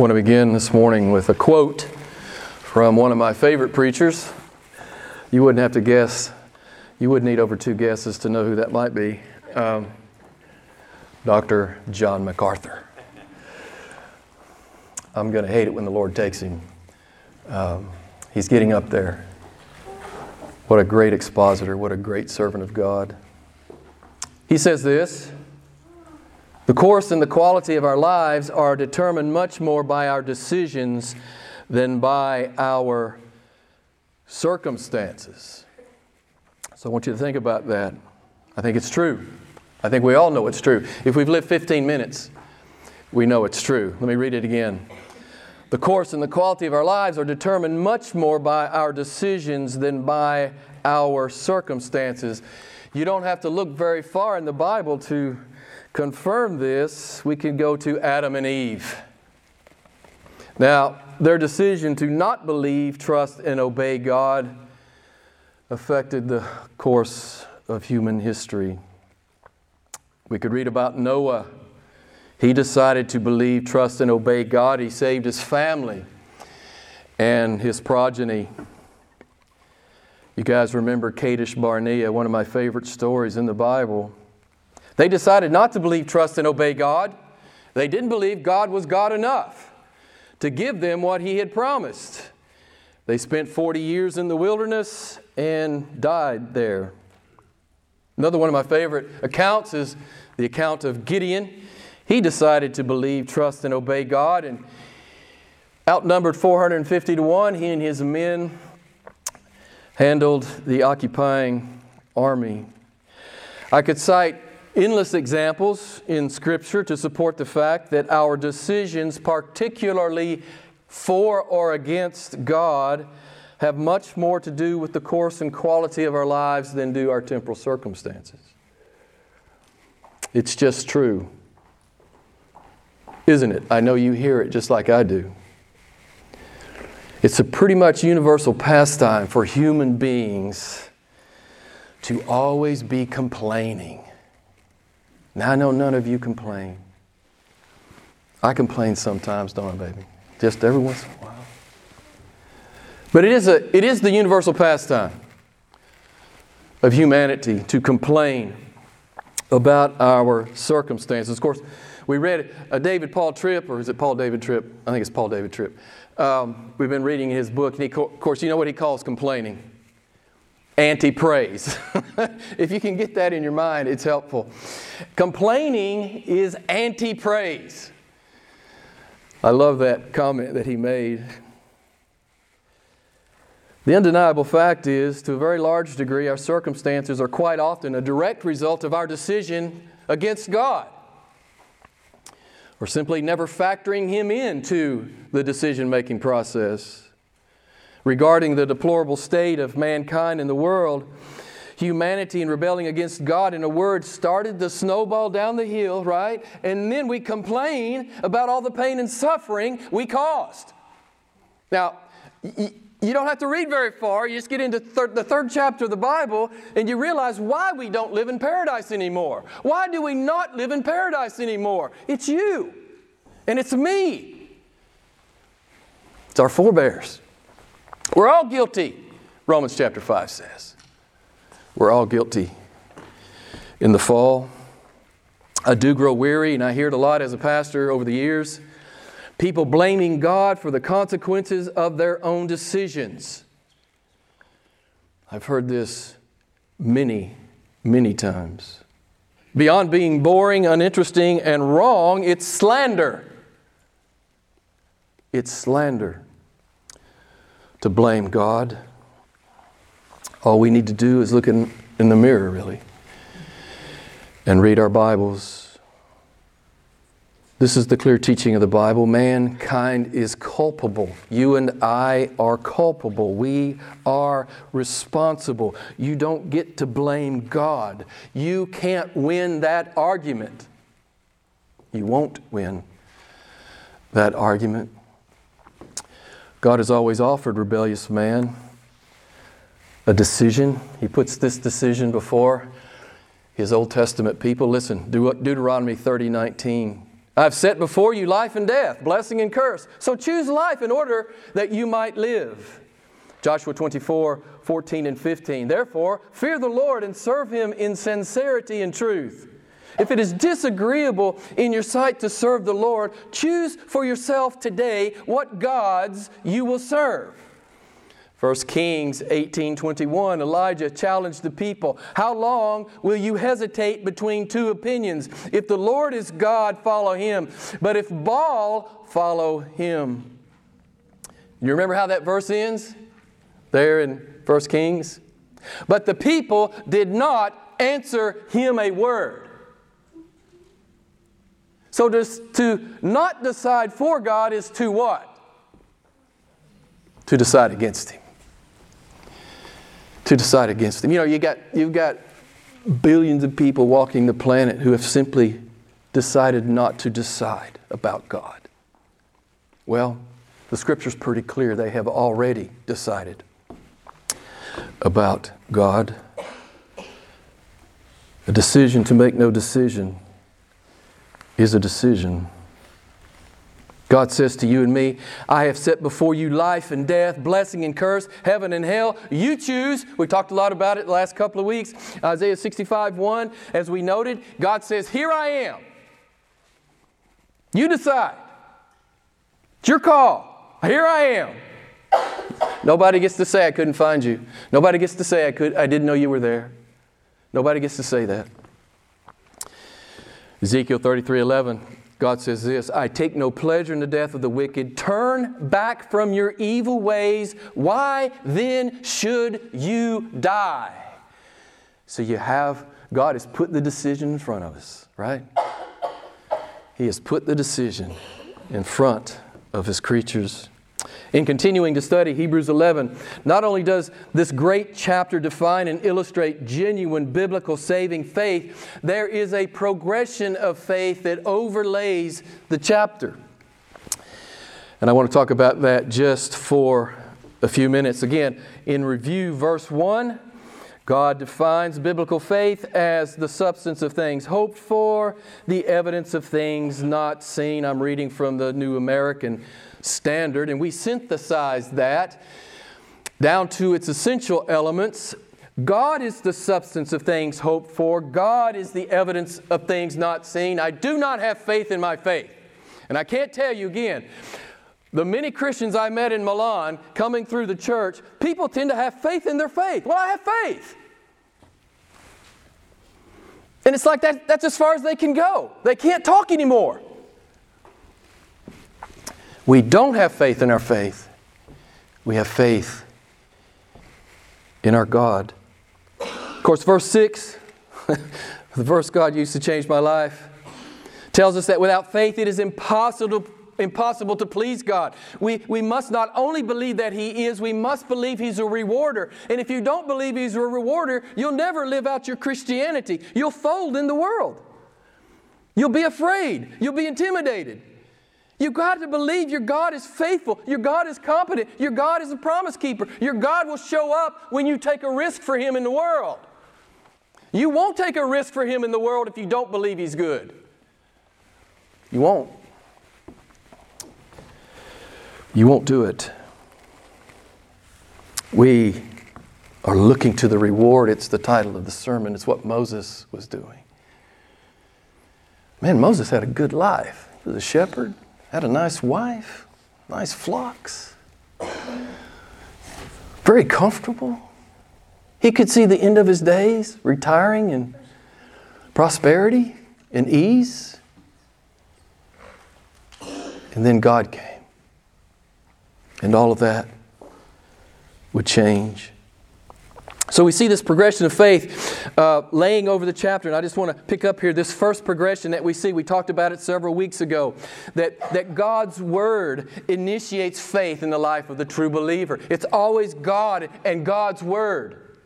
want to begin this morning with a quote from one of my favorite preachers. You wouldn't have to guess, you wouldn't need over two guesses to know who that might be. Um, Dr. John MacArthur. I'm going to hate it when the Lord takes him. Um, he's getting up there. What a great expositor, what a great servant of God. He says this The course and the quality of our lives are determined much more by our decisions than by our circumstances. So I want you to think about that. I think it's true. I think we all know it's true. If we've lived 15 minutes, we know it's true. Let me read it again. The course and the quality of our lives are determined much more by our decisions than by our circumstances. You don't have to look very far in the Bible to confirm this. We can go to Adam and Eve. Now, their decision to not believe, trust, and obey God affected the course of human history. We could read about Noah he decided to believe, trust, and obey God. He saved his family and his progeny. You guys remember Kadesh Barnea, one of my favorite stories in the Bible. They decided not to believe, trust, and obey God. They didn't believe God was God enough to give them what He had promised. They spent 40 years in the wilderness and died there. Another one of my favorite accounts is the account of Gideon. He decided to believe, trust, and obey God. And outnumbered 450 to 1, he and his men handled the occupying army. I could cite endless examples in Scripture to support the fact that our decisions, particularly for or against God, have much more to do with the course and quality of our lives than do our temporal circumstances. It's just true isn't it? I know you hear it just like I do. It's a pretty much universal pastime for human beings to always be complaining. Now, I know none of you complain. I complain sometimes, don't I, baby? Just every once in a while. But it is, a, it is the universal pastime of humanity to complain about our circumstances. Of course, we read a David Paul Tripp, or is it Paul David Tripp? I think it's Paul David Tripp. Um, we've been reading his book, and he, of course, you know what he calls complaining? Anti praise. if you can get that in your mind, it's helpful. Complaining is anti praise. I love that comment that he made. The undeniable fact is, to a very large degree, our circumstances are quite often a direct result of our decision against God or simply never factoring him into the decision making process. Regarding the deplorable state of mankind in the world, humanity in rebelling against God, in a word, started the snowball down the hill, right? And then we complain about all the pain and suffering we caused. Now, you don't have to read very far. You just get into thir- the third chapter of the Bible and you realize why we don't live in paradise anymore. Why do we not live in paradise anymore? It's you and it's me. It's our forebears. We're all guilty, Romans chapter 5 says. We're all guilty. In the fall, I do grow weary, and I hear it a lot as a pastor over the years people blaming God for the consequences of their own decisions. I've heard this many, many times. Beyond being boring, uninteresting, and wrong, it's slander. It's slander to blame God. All we need to do is look in, in the mirror, really, and read our Bibles this is the clear teaching of the Bible. Mankind is culpable. You and I are culpable. We are responsible. You don't get to blame God. You can't win that argument. You won't win that argument. God has always offered rebellious man a decision. He puts this decision before his Old Testament people. Listen, Deuteronomy 30 19 I've set before you life and death, blessing and curse. So choose life in order that you might live. Joshua 24, 14 and 15. Therefore, fear the Lord and serve him in sincerity and truth. If it is disagreeable in your sight to serve the Lord, choose for yourself today what gods you will serve. 1 Kings 18:21 Elijah challenged the people, "How long will you hesitate between two opinions? If the Lord is God, follow him, but if Baal, follow him." You remember how that verse ends? There in 1 Kings? But the people did not answer him a word. So to, to not decide for God is to what? To decide against him to decide against him. You know, you got, you've got billions of people walking the planet who have simply decided not to decide about God. Well, the scripture's pretty clear. They have already decided about God. A decision to make no decision is a decision. God says to you and me, I have set before you life and death, blessing and curse, heaven and hell. You choose. We talked a lot about it the last couple of weeks. Isaiah 65 1, as we noted, God says, Here I am. You decide. It's your call. Here I am. Nobody gets to say I couldn't find you. Nobody gets to say I could I didn't know you were there. Nobody gets to say that. Ezekiel 33 11. God says this I take no pleasure in the death of the wicked. Turn back from your evil ways. Why then should you die? So you have, God has put the decision in front of us, right? He has put the decision in front of His creatures. In continuing to study Hebrews 11, not only does this great chapter define and illustrate genuine biblical saving faith, there is a progression of faith that overlays the chapter. And I want to talk about that just for a few minutes. Again, in review, verse 1, God defines biblical faith as the substance of things hoped for, the evidence of things not seen. I'm reading from the New American standard, and we synthesize that down to its essential elements. God is the substance of things hoped for. God is the evidence of things not seen. I do not have faith in my faith. And I can't tell you again, the many Christians I met in Milan coming through the church, people tend to have faith in their faith. Well, I have faith. And it's like that, that's as far as they can go. They can't talk anymore. We don't have faith in our faith. We have faith in our God. Of course, verse 6, the verse God used to change my life, tells us that without faith it is impossible, impossible to please God. We, we must not only believe that He is, we must believe He's a rewarder. And if you don't believe He's a rewarder, you'll never live out your Christianity. You'll fold in the world. You'll be afraid. You'll be intimidated. You've got to believe your God is faithful. Your God is competent. Your God is a promise keeper. Your God will show up when you take a risk for Him in the world. You won't take a risk for Him in the world if you don't believe He's good. You won't. You won't do it. We are looking to the reward. It's the title of the sermon, it's what Moses was doing. Man, Moses had a good life. He was a shepherd, had a nice wife, nice flocks, very comfortable. He could see the end of his days, retiring in prosperity and ease. And then God came. And all of that would change. So we see this progression of faith uh, laying over the chapter, and I just want to pick up here this first progression that we see. We talked about it several weeks ago that, that God's Word initiates faith in the life of the true believer. It's always God and God's Word.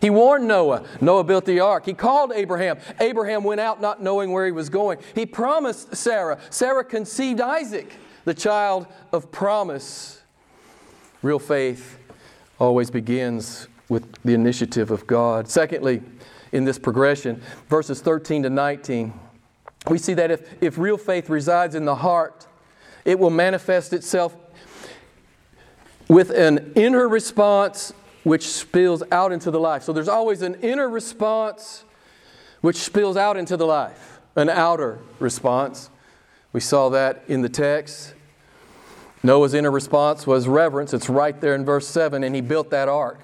He warned Noah. Noah built the ark. He called Abraham. Abraham went out not knowing where he was going. He promised Sarah. Sarah conceived Isaac, the child of promise. Real faith always begins with the initiative of God. Secondly, in this progression, verses 13 to 19, we see that if, if real faith resides in the heart, it will manifest itself with an inner response which spills out into the life. So there's always an inner response which spills out into the life, an outer response. We saw that in the text. Noah's inner response was reverence. It's right there in verse 7, and he built that ark.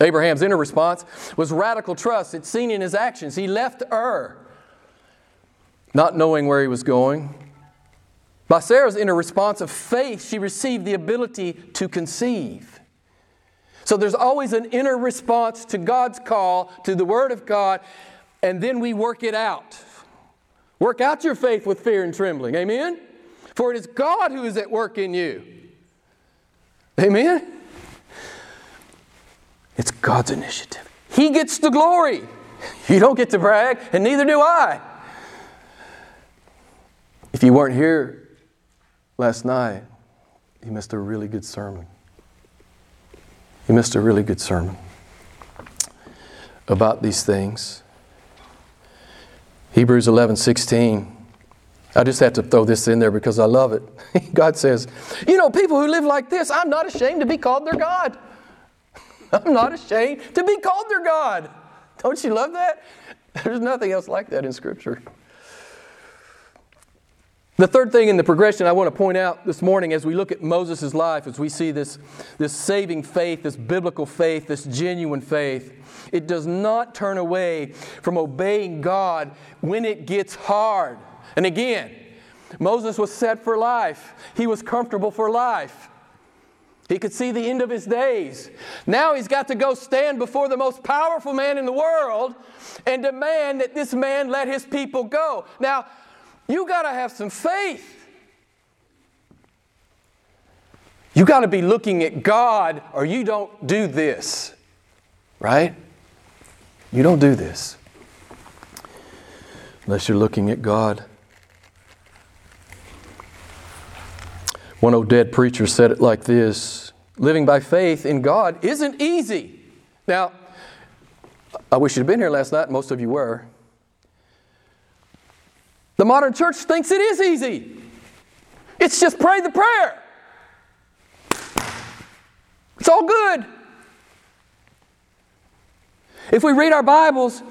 Abraham's inner response was radical trust. It's seen in his actions. He left Ur, not knowing where he was going. By Sarah's inner response of faith, she received the ability to conceive. So there's always an inner response to God's call, to the Word of God, and then we work it out. Work out your faith with fear and trembling. Amen? For it is God who is at work in you. Amen? It's God's initiative. He gets the glory. You don't get to brag, and neither do I. If you weren't here last night, you missed a really good sermon. You missed a really good sermon about these things. Hebrews 11 16. I just have to throw this in there because I love it. God says, You know, people who live like this, I'm not ashamed to be called their God. I'm not ashamed to be called their God. Don't you love that? There's nothing else like that in Scripture. The third thing in the progression I want to point out this morning as we look at Moses' life, as we see this, this saving faith, this biblical faith, this genuine faith, it does not turn away from obeying God when it gets hard. And again, Moses was set for life, he was comfortable for life. He could see the end of his days. Now he's got to go stand before the most powerful man in the world and demand that this man let his people go. Now, you got to have some faith. You got to be looking at God or you don't do this. Right? You don't do this unless you're looking at God. One old dead preacher said it like this Living by faith in God isn't easy. Now, I wish you'd been here last night. Most of you were. The modern church thinks it is easy. It's just pray the prayer. It's all good. If we read our Bibles,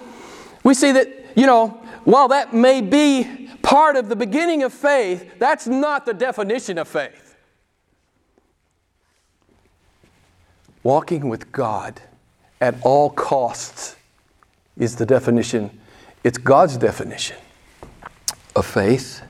we see that, you know, while that may be part of the beginning of faith, that's not the definition of faith. Walking with God at all costs is the definition, it's God's definition of faith.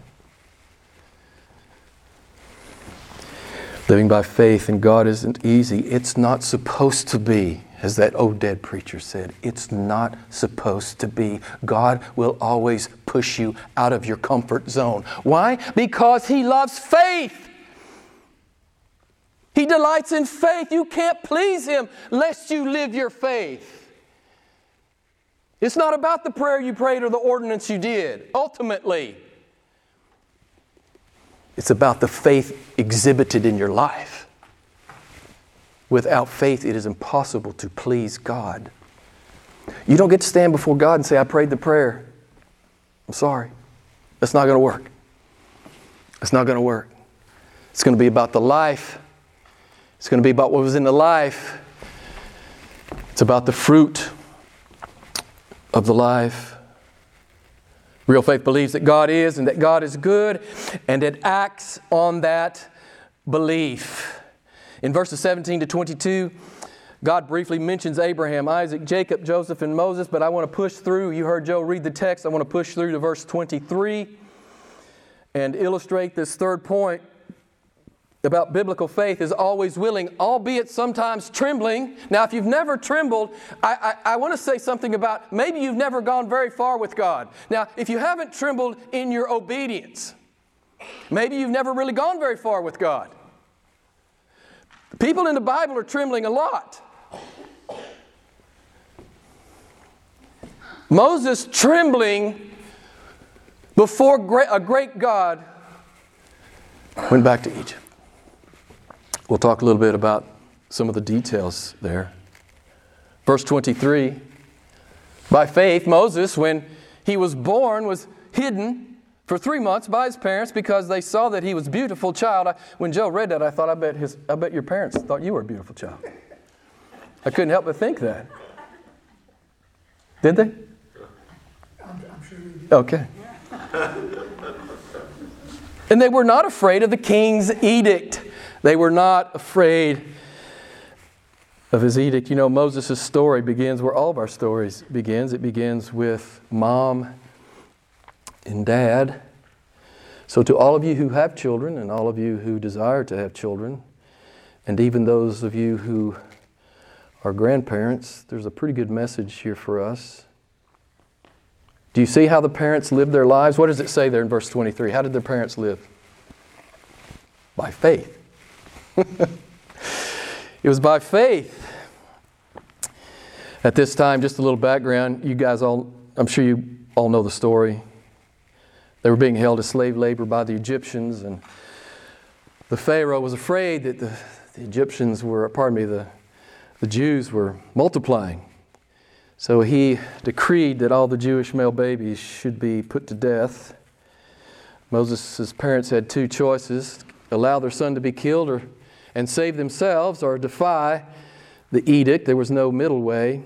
Living by faith in God isn't easy. It's not supposed to be, as that old dead preacher said. It's not supposed to be. God will always push you out of your comfort zone. Why? Because He loves faith. He delights in faith. You can't please Him lest you live your faith. It's not about the prayer you prayed or the ordinance you did, ultimately. It's about the faith exhibited in your life. Without faith, it is impossible to please God. You don't get to stand before God and say, I prayed the prayer. I'm sorry. That's not going to work. That's not going to work. It's going to be about the life it's going to be about what was in the life. It's about the fruit of the life. Real faith believes that God is and that God is good, and it acts on that belief. In verses 17 to 22, God briefly mentions Abraham, Isaac, Jacob, Joseph, and Moses, but I want to push through. You heard Joe read the text. I want to push through to verse 23 and illustrate this third point about biblical faith is always willing, albeit sometimes trembling. Now, if you've never trembled, I, I, I want to say something about maybe you've never gone very far with God. Now, if you haven't trembled in your obedience, maybe you've never really gone very far with God. People in the Bible are trembling a lot. Moses trembling before a great God went back to Egypt. We'll talk a little bit about some of the details there. Verse 23 By faith, Moses, when he was born was hidden for three months by his parents because they saw that he was a beautiful child. I, when Joe read that, I thought, I bet, his, I bet your parents thought you were a beautiful child. I couldn't help but think that. Did they? Okay. and they were not afraid of the king's edict. They were not afraid of his edict. You know, Moses' story begins where all of our stories begins. It begins with mom and dad. So to all of you who have children and all of you who desire to have children, and even those of you who are grandparents, there's a pretty good message here for us. Do you see how the parents lived their lives? What does it say there in verse 23? How did their parents live? By faith. It was by faith. At this time, just a little background. You guys all, I'm sure you all know the story. They were being held as slave labor by the Egyptians, and the Pharaoh was afraid that the, the Egyptians were, pardon me, the, the Jews were multiplying. So he decreed that all the Jewish male babies should be put to death. Moses' parents had two choices allow their son to be killed or, and save themselves, or defy the edict. There was no middle way.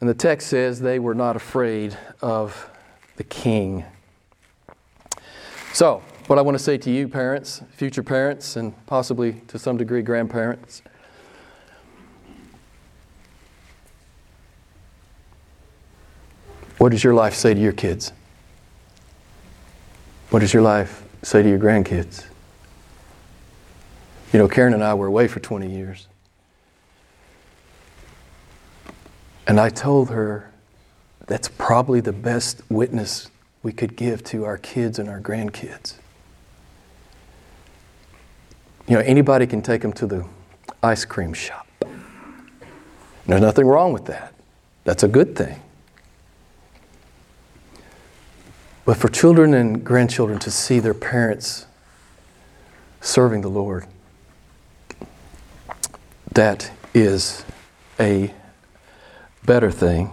And the text says they were not afraid of the king. So, what I want to say to you, parents, future parents, and possibly to some degree grandparents, what does your life say to your kids? What does your life say to your grandkids? You know, Karen and I were away for 20 years. And I told her that's probably the best witness we could give to our kids and our grandkids. You know, anybody can take them to the ice cream shop. There's nothing wrong with that. That's a good thing. But for children and grandchildren to see their parents serving the Lord, that is a better thing.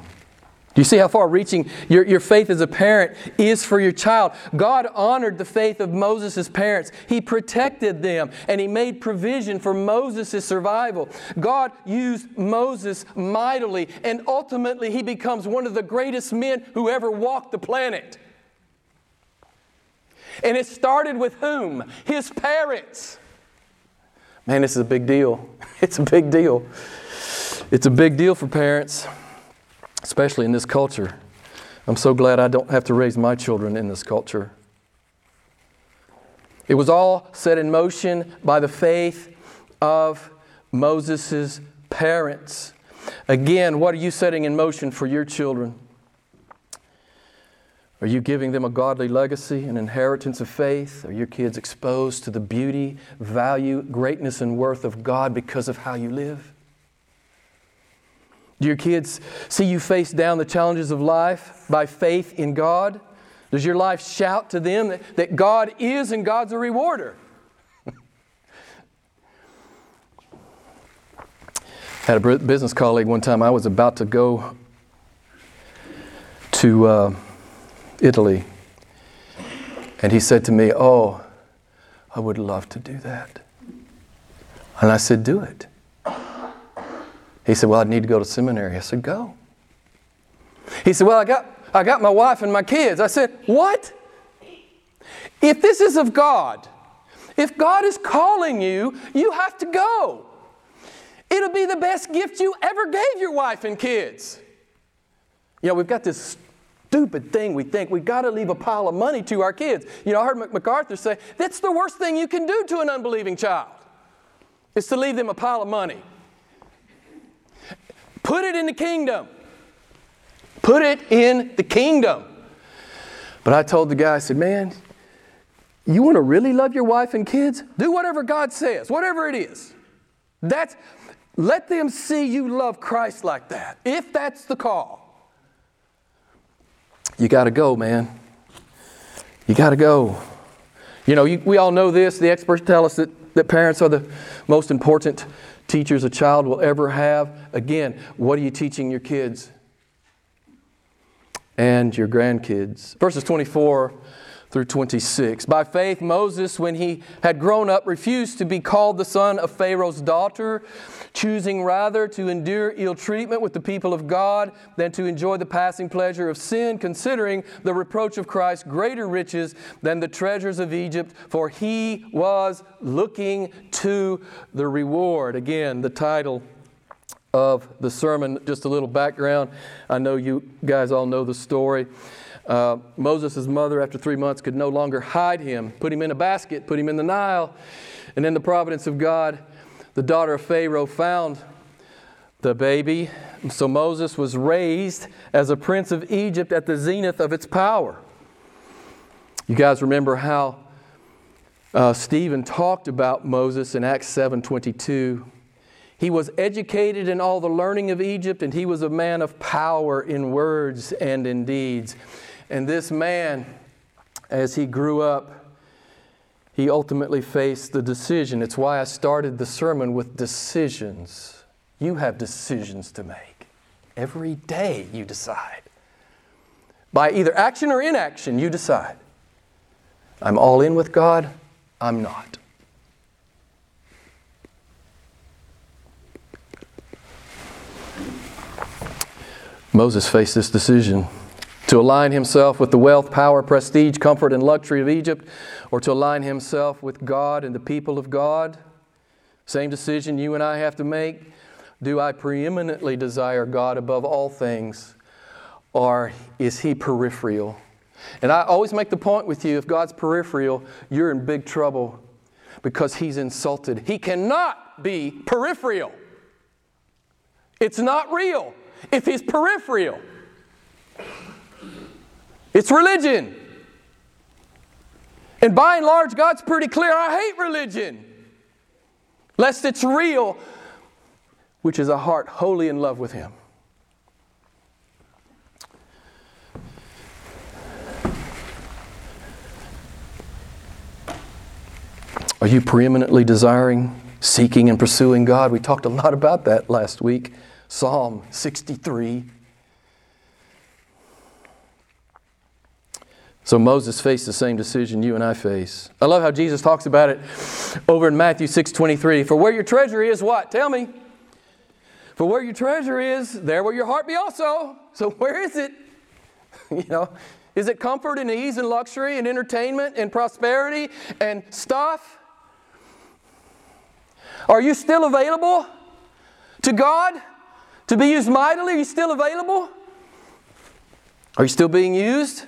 Do you see how far reaching your, your faith as a parent is for your child? God honored the faith of Moses' parents. He protected them and He made provision for Moses' survival. God used Moses mightily and ultimately he becomes one of the greatest men who ever walked the planet. And it started with whom? His parents. Man, this is a big deal. It's a big deal. It's a big deal for parents, especially in this culture. I'm so glad I don't have to raise my children in this culture. It was all set in motion by the faith of Moses' parents. Again, what are you setting in motion for your children? Are you giving them a godly legacy, an inheritance of faith? Are your kids exposed to the beauty, value, greatness, and worth of God because of how you live? Do your kids see you face down the challenges of life by faith in God? Does your life shout to them that, that God is and God's a rewarder? Had a business colleague one time, I was about to go to. Uh, Italy. And he said to me, Oh, I would love to do that. And I said, Do it. He said, Well, I need to go to seminary. I said, Go. He said, Well, I got, I got my wife and my kids. I said, What? If this is of God, if God is calling you, you have to go. It'll be the best gift you ever gave your wife and kids. Know, we've got this stupid thing we think We've got to leave a pile of money to our kids. You know, I heard MacArthur say that's the worst thing you can do to an unbelieving child is to leave them a pile of money. Put it in the kingdom. Put it in the kingdom. But I told the guy, I said, man, you want to really love your wife and kids? Do whatever God says, whatever it is. That's let them see you love Christ like that, if that's the call. You got to go, man. You got to go. You know, you, we all know this. The experts tell us that, that parents are the most important teachers a child will ever have. Again, what are you teaching your kids? and your grandkids. Verses 24 through 26. By faith, Moses, when he had grown up, refused to be called the son of Pharaoh's daughter, choosing rather to endure ill treatment with the people of God than to enjoy the passing pleasure of sin, considering the reproach of Christ greater riches than the treasures of Egypt, for he was looking to the reward. Again, the title of the sermon, just a little background. I know you guys all know the story. Uh, Moses' mother, after three months, could no longer hide him, put him in a basket, put him in the Nile. And in the providence of God, the daughter of Pharaoh found the baby. So Moses was raised as a prince of Egypt at the zenith of its power. You guys remember how uh, Stephen talked about Moses in Acts 7:22. He was educated in all the learning of Egypt, and he was a man of power in words and in deeds. And this man, as he grew up, he ultimately faced the decision. It's why I started the sermon with decisions. You have decisions to make. Every day you decide. By either action or inaction, you decide. I'm all in with God, I'm not. Moses faced this decision to align himself with the wealth, power, prestige, comfort, and luxury of Egypt, or to align himself with God and the people of God. Same decision you and I have to make. Do I preeminently desire God above all things, or is He peripheral? And I always make the point with you if God's peripheral, you're in big trouble because He's insulted. He cannot be peripheral, it's not real if He's peripheral. It's religion. And by and large, God's pretty clear I hate religion, lest it's real, which is a heart wholly in love with Him. Are you preeminently desiring, seeking, and pursuing God? We talked a lot about that last week. Psalm 63. So Moses faced the same decision you and I face. I love how Jesus talks about it over in Matthew 6:23. For where your treasure is, what? Tell me. For where your treasure is, there will your heart be also. So where is it? you know, is it comfort and ease and luxury and entertainment and prosperity and stuff? Are you still available to God to be used mightily? Are you still available? Are you still being used?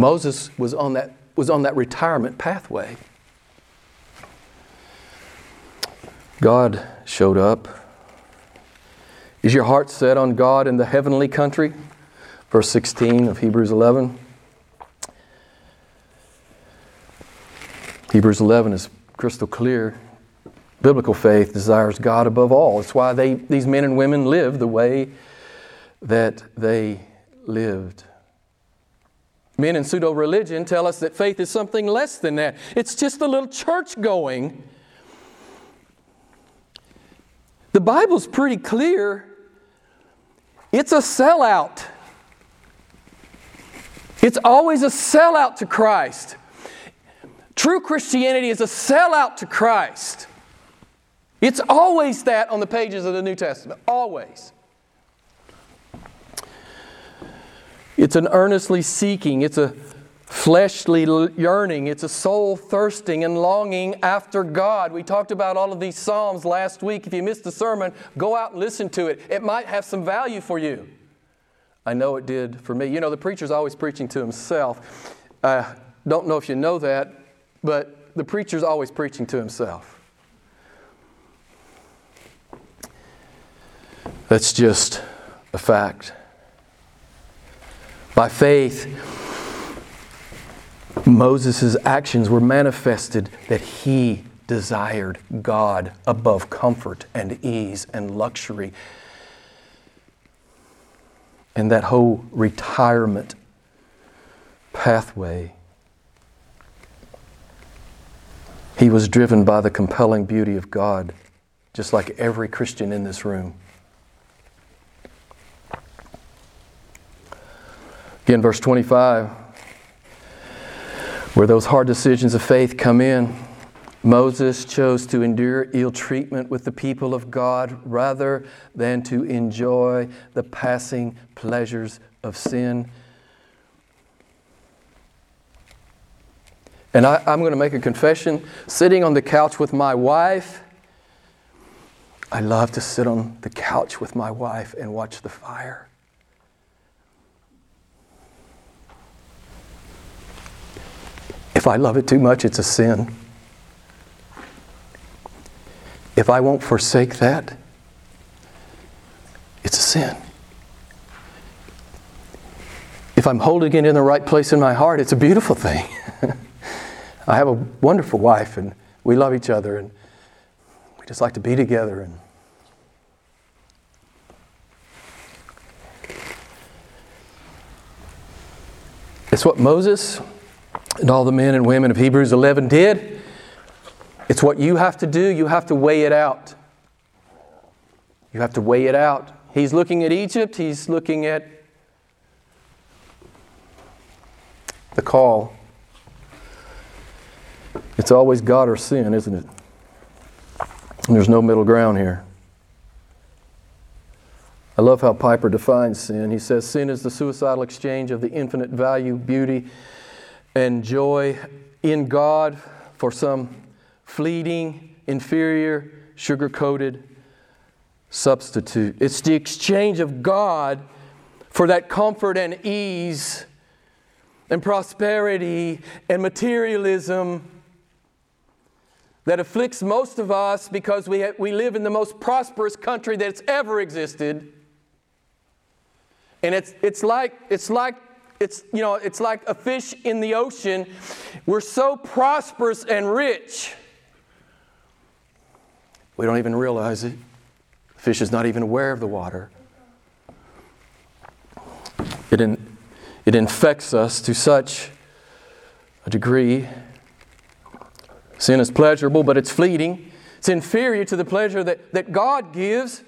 Moses was on that, was on that retirement pathway. God showed up. Is your heart set on God in the heavenly country? Verse 16 of Hebrews 11. Hebrews 11 is crystal clear. Biblical faith desires God above all. It's why they, these men and women live the way that they lived. Men in pseudo religion tell us that faith is something less than that. It's just a little church going. The Bible's pretty clear. It's a sellout. It's always a sellout to Christ. True Christianity is a sellout to Christ. It's always that on the pages of the New Testament. Always. It's an earnestly seeking, it's a fleshly yearning, it's a soul thirsting and longing after God. We talked about all of these Psalms last week. If you missed the sermon, go out and listen to it. It might have some value for you. I know it did for me. You know, the preacher's always preaching to himself. I don't know if you know that, but the preacher's always preaching to himself. That's just a fact. By faith, Moses' actions were manifested that he desired God above comfort and ease and luxury. And that whole retirement pathway, he was driven by the compelling beauty of God, just like every Christian in this room. Again, verse 25, where those hard decisions of faith come in. Moses chose to endure ill treatment with the people of God rather than to enjoy the passing pleasures of sin. And I, am going to make a confession. Sitting on the couch with my wife, I love to sit on the couch with my wife and watch the fire. If I love it too much, it's a sin. If I won't forsake that, it's a sin. If I'm holding it in the right place in my heart, it's a beautiful thing. I have a wonderful wife, and we love each other, and we just like to be together. And it's what Moses and all the men and women of Hebrews 11 did. It's what you have to do. You have to weigh it out. You have to weigh it out. He's looking at Egypt, he's looking at the call. It's always God or sin, isn't it? And there's no middle ground here. I love how Piper defines sin. He says sin is the suicidal exchange of the infinite value, beauty, and joy in God for some fleeting, inferior, sugar coated substitute. It's the exchange of God for that comfort and ease and prosperity and materialism that afflicts most of us because we, have, we live in the most prosperous country that's ever existed. And it's, it's, like, it's like it's you know it's like a fish in the ocean. We're so prosperous and rich. We don't even realize it. The fish is not even aware of the water. It, in, it infects us to such a degree. Sin is pleasurable but it's fleeting. It's inferior to the pleasure that, that god gives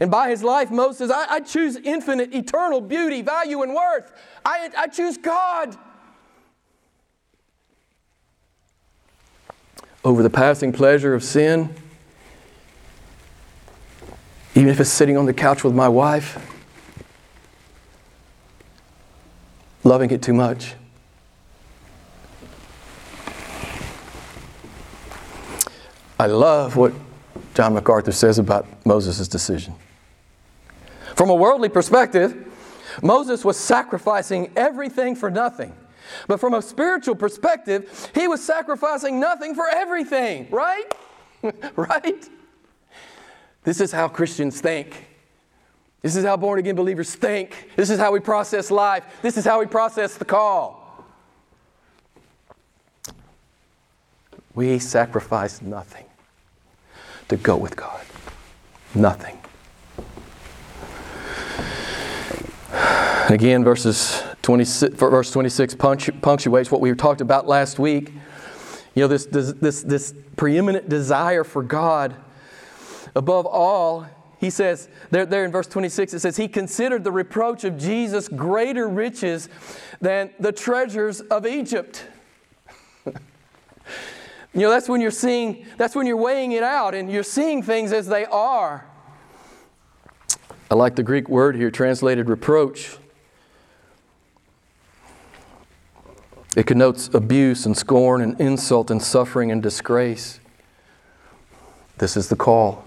and by his life, Moses I, I choose infinite, eternal beauty, value, and worth. I, I choose God. Over the passing pleasure of sin, even if it's sitting on the couch with my wife, loving it too much. I love what John MacArthur says about Moses' decision. From a worldly perspective, Moses was sacrificing everything for nothing. But from a spiritual perspective, he was sacrificing nothing for everything, right? right? This is how Christians think. This is how born again believers think. This is how we process life. This is how we process the call. We sacrifice nothing to go with God. Nothing. Again, verses 26, verse 26 punctuates what we talked about last week. You know, this, this, this, this preeminent desire for God. Above all, he says, there, there in verse 26, it says, He considered the reproach of Jesus greater riches than the treasures of Egypt. you know, that's when you're seeing, that's when you're weighing it out and you're seeing things as they are. I like the Greek word here translated reproach. It connotes abuse and scorn and insult and suffering and disgrace. This is the call.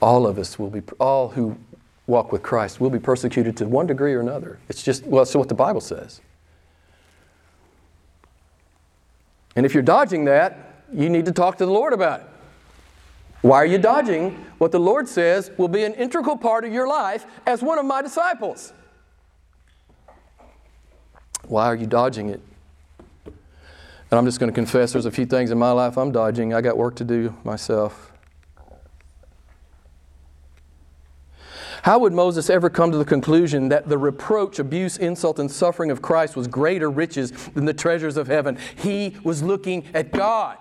All of us will be, all who walk with Christ will be persecuted to one degree or another. It's just, well, it's what the Bible says. And if you're dodging that, you need to talk to the Lord about it. Why are you dodging what the Lord says will be an integral part of your life as one of my disciples? Why are you dodging it? And I'm just going to confess there's a few things in my life I'm dodging. I got work to do myself. How would Moses ever come to the conclusion that the reproach, abuse, insult, and suffering of Christ was greater riches than the treasures of heaven? He was looking at God.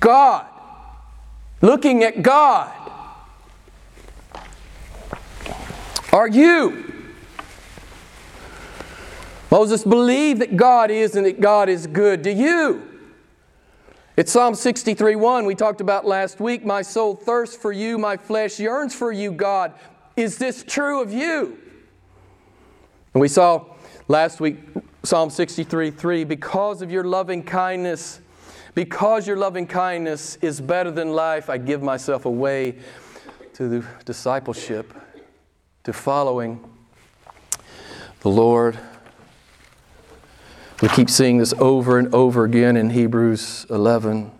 God. Looking at God. are you? Moses believed that God is and that God is good. Do you? It's Psalm 63 1 we talked about last week. My soul thirsts for you, my flesh yearns for you, God. Is this true of you? And we saw last week Psalm 63 3 because of your loving kindness, because your loving kindness is better than life, I give myself away to the discipleship, to following the Lord. We keep seeing this over and over again in Hebrews 11.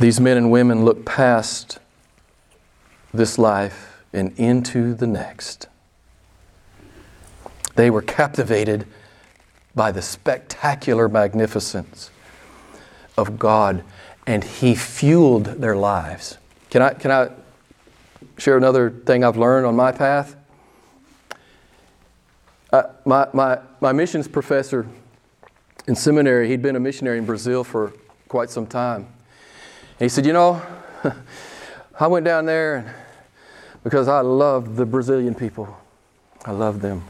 These men and women look past this life and into the next. They were captivated by the spectacular magnificence of God, and He fueled their lives. Can I, can I share another thing I've learned on my path? Uh, my, my, my missions professor in seminary, he'd been a missionary in Brazil for quite some time. And he said, You know, I went down there because I love the Brazilian people. I love them.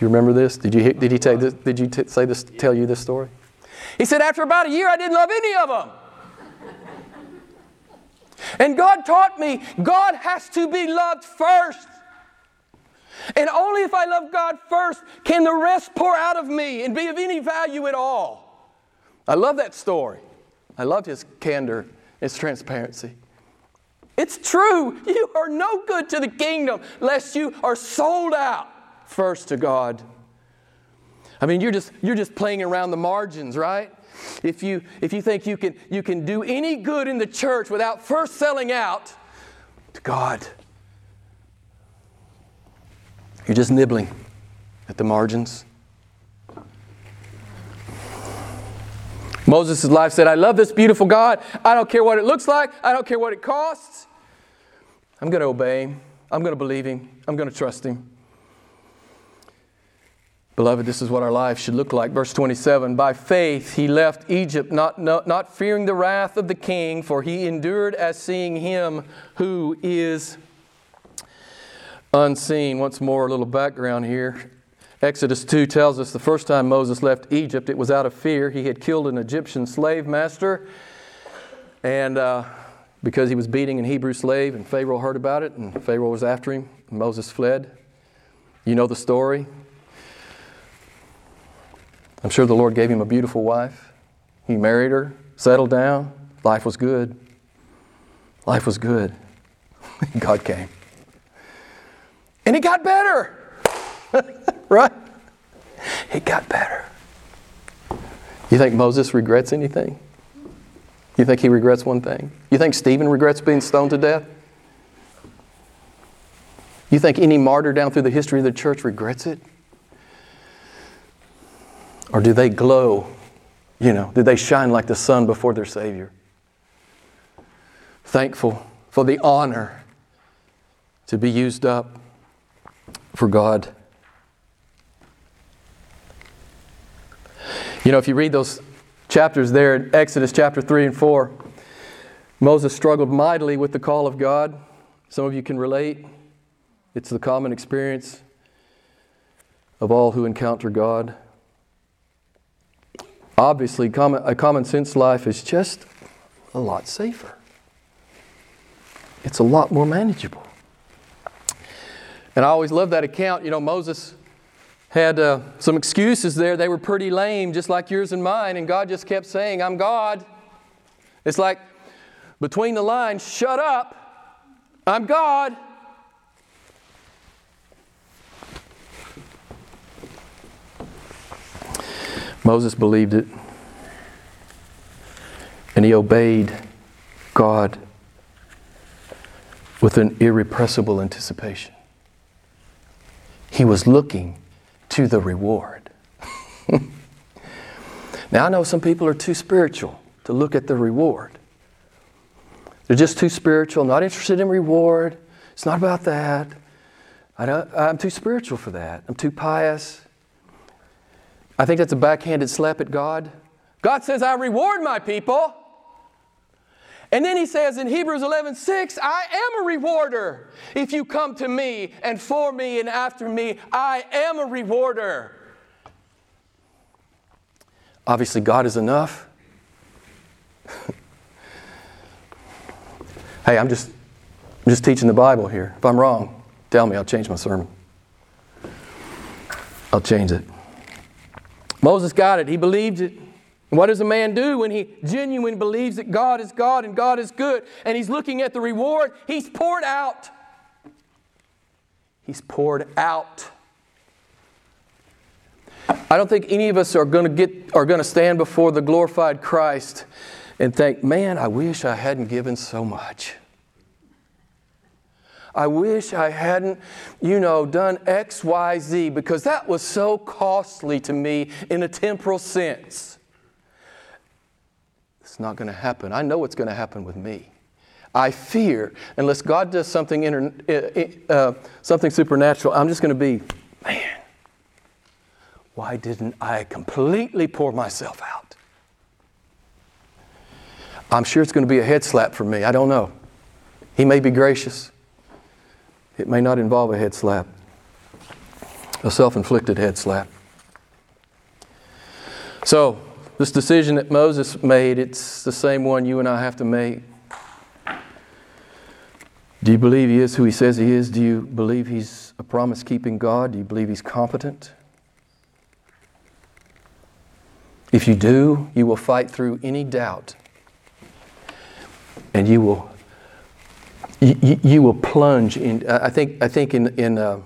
You remember this? Did you did he tell did you t- say this tell you this story? He said after about a year I didn't love any of them. And God taught me God has to be loved first. And only if I love God first can the rest pour out of me and be of any value at all. I love that story. I love his candor, his transparency. It's true. You are no good to the kingdom unless you are sold out first to God. I mean, you're just, you're just playing around the margins, right? If you, if you think you can, you can do any good in the church without first selling out to God, you're just nibbling at the margins. Moses' life said, I love this beautiful God. I don't care what it looks like. I don't care what it costs. I'm going to obey him. I'm going to believe him. I'm going to trust him. Beloved, this is what our life should look like. Verse 27 By faith he left Egypt, not, not, not fearing the wrath of the king, for he endured as seeing him who is unseen. Once more, a little background here. Exodus 2 tells us the first time Moses left Egypt, it was out of fear. He had killed an Egyptian slave master, and uh, because he was beating an Hebrew slave, and Pharaoh heard about it, and Pharaoh was after him, Moses fled. You know the story. I'm sure the Lord gave him a beautiful wife. He married her, settled down. Life was good. Life was good. God came. And it got better. right? It got better. You think Moses regrets anything? You think he regrets one thing? You think Stephen regrets being stoned to death? You think any martyr down through the history of the church regrets it? Or do they glow? You know, do they shine like the sun before their Savior? Thankful for the honor to be used up for God. You know, if you read those chapters there in Exodus chapter 3 and 4, Moses struggled mightily with the call of God. Some of you can relate. It's the common experience of all who encounter God. Obviously, common, a common sense life is just a lot safer. It's a lot more manageable. And I always love that account. You know, Moses had uh, some excuses there. They were pretty lame, just like yours and mine. And God just kept saying, I'm God. It's like between the lines, shut up. I'm God. Moses believed it. And he obeyed God with an irrepressible anticipation. He was looking to the reward. now, I know some people are too spiritual to look at the reward. They're just too spiritual, not interested in reward. It's not about that. I am too spiritual for that. I'm too pious. I think that's a backhanded slap at God. God says, I reward my people. And then he says in Hebrews 11, 6, I am a rewarder. If you come to me and for me and after me, I am a rewarder. Obviously, God is enough. hey, I'm just, I'm just teaching the Bible here. If I'm wrong, tell me, I'll change my sermon. I'll change it. Moses got it, he believed it. What does a man do when he genuinely believes that God is God and God is good and he's looking at the reward? He's poured out. He's poured out. I don't think any of us are going to get are going to stand before the glorified Christ and think, "Man, I wish I hadn't given so much." I wish I hadn't, you know, done X, Y, Z because that was so costly to me in a temporal sense. It's not going to happen. I know what's going to happen with me. I fear, unless God does something, inter, uh, something supernatural, I'm just going to be, man, why didn't I completely pour myself out? I'm sure it's going to be a head slap for me. I don't know. He may be gracious. It may not involve a head slap, a self inflicted head slap. So, this decision that Moses made, it's the same one you and I have to make. Do you believe he is who he says he is? Do you believe he's a promise keeping God? Do you believe he's competent? If you do, you will fight through any doubt and you will you, you, will plunge in. I think, I think in, in, uh,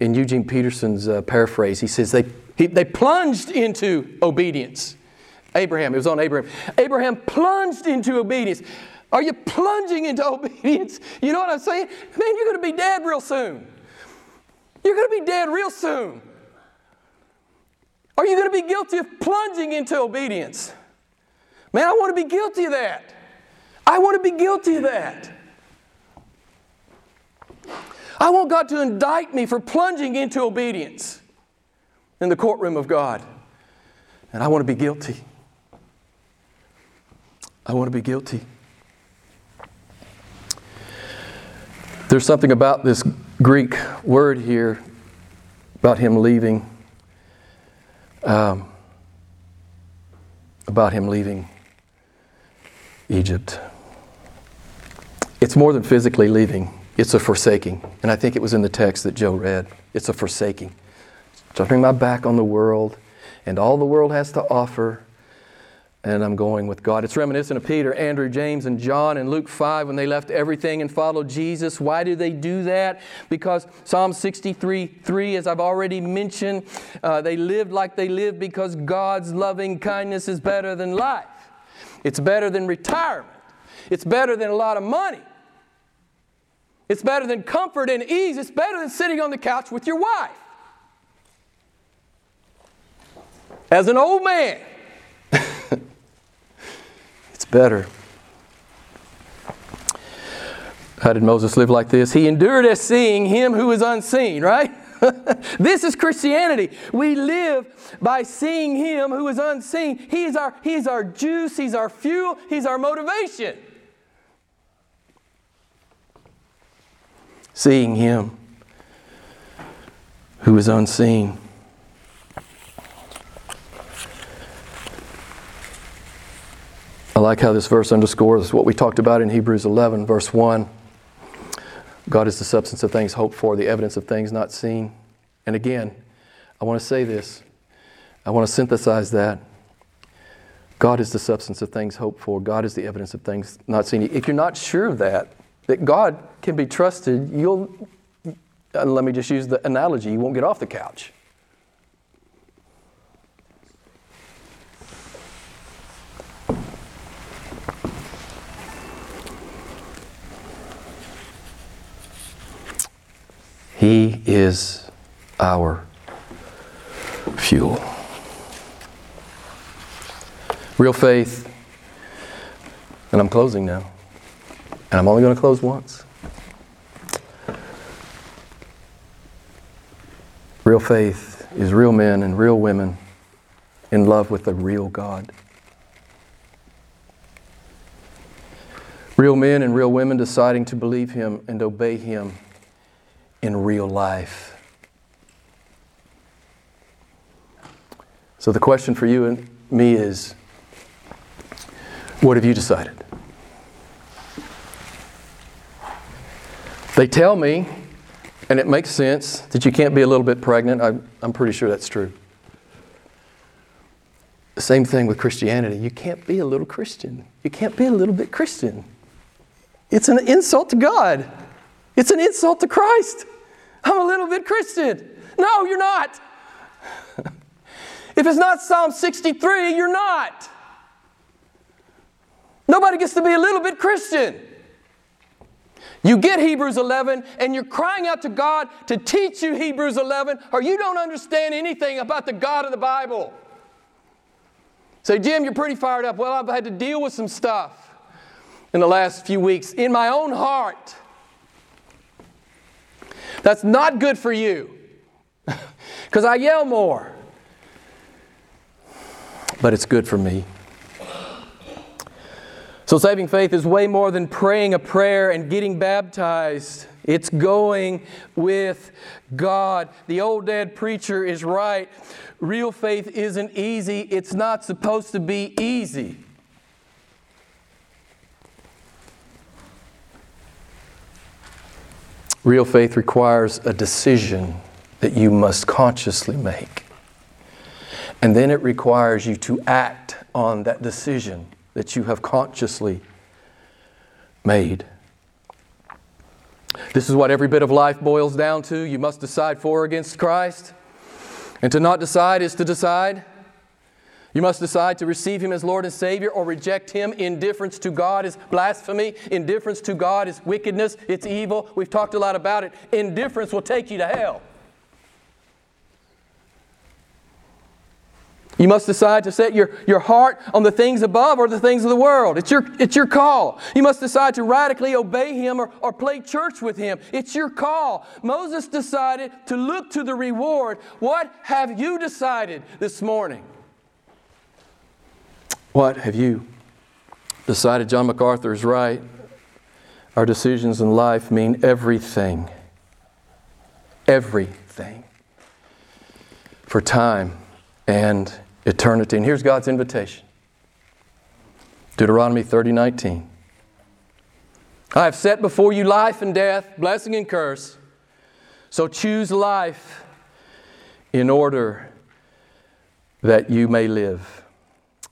in Eugene Peterson's uh, paraphrase, he says they, he, they plunged into obedience. Abraham, it was on Abraham. Abraham plunged into obedience. Are you plunging into obedience? You know what I'm saying? Man, you're going to be dead real soon. You're going to be dead real soon. Are you going to be guilty of plunging into obedience? Man, I want to be guilty of that. I want to be guilty of that. I want God to indict me for plunging into obedience in the courtroom of God. And I want to be guilty. I want to be guilty. There's something about this Greek word here, about him leaving, um, about him leaving Egypt. It's more than physically leaving. It's a forsaking. And I think it was in the text that Joe read. It's a forsaking. Turning my back on the world and all the world has to offer, and I'm going with God. It's reminiscent of Peter, Andrew, James, and John in Luke 5 when they left everything and followed Jesus. Why do they do that? Because Psalm 63 3, as I've already mentioned, uh, they lived like they lived because God's loving kindness is better than life. It's better than retirement. It's better than a lot of money. It's better than comfort and ease. It's better than sitting on the couch with your wife. As an old man, it's better. How did Moses live like this? He endured as seeing him who is unseen, right? this is Christianity. We live by seeing him who is unseen. He's our, he's our juice, he's our fuel, he's our motivation. seeing Him who is unseen. I like how this verse underscores what we talked about in Hebrews 11, verse 1. God is the substance of things hoped for, the evidence of things not seen. And again, I want to say this. I want to synthesize that. God is the substance of things hoped for. God is the evidence of things not seen. If you're not sure of that, that God can be trusted, you'll, let me just use the analogy, you won't get off the couch. He is our fuel. Real faith, and I'm closing now. And I'm only going to close once. Real faith is real men and real women in love with the real God. Real men and real women deciding to believe Him and obey Him in real life. So the question for you and me is what have you decided? They tell me, and it makes sense, that you can't be a little bit pregnant. I'm, I'm pretty sure that's true. Same thing with Christianity. You can't be a little Christian. You can't be a little bit Christian. It's an insult to God. It's an insult to Christ. I'm a little bit Christian. No, you're not. if it's not Psalm 63, you're not. Nobody gets to be a little bit Christian. You get Hebrews 11 and you're crying out to God to teach you Hebrews 11, or you don't understand anything about the God of the Bible. Say, Jim, you're pretty fired up. Well, I've had to deal with some stuff in the last few weeks in my own heart. That's not good for you because I yell more. But it's good for me. So, saving faith is way more than praying a prayer and getting baptized. It's going with God. The old dad preacher is right. Real faith isn't easy, it's not supposed to be easy. Real faith requires a decision that you must consciously make. And then it requires you to act on that decision that you have consciously made. This is what every bit of life boils down to. You must decide for or against Christ. And to not decide is to decide. You must decide to receive Him as Lord and Savior or reject Him. Indifference to God is blasphemy. Indifference to God is wickedness. It's evil. We've talked a lot about it. Indifference will take you to hell. You must decide to set your, your heart on the things above or the things of the world. It's your, it's your call. You must decide to radically obey Him or, or play church with Him. It's your call. Moses decided to look to the reward. What have you decided this morning? What have you decided? John MacArthur is right. Our decisions in life mean everything. Everything. For time and eternity. And here's God's invitation Deuteronomy 30 19. I have set before you life and death, blessing and curse. So choose life in order that you may live.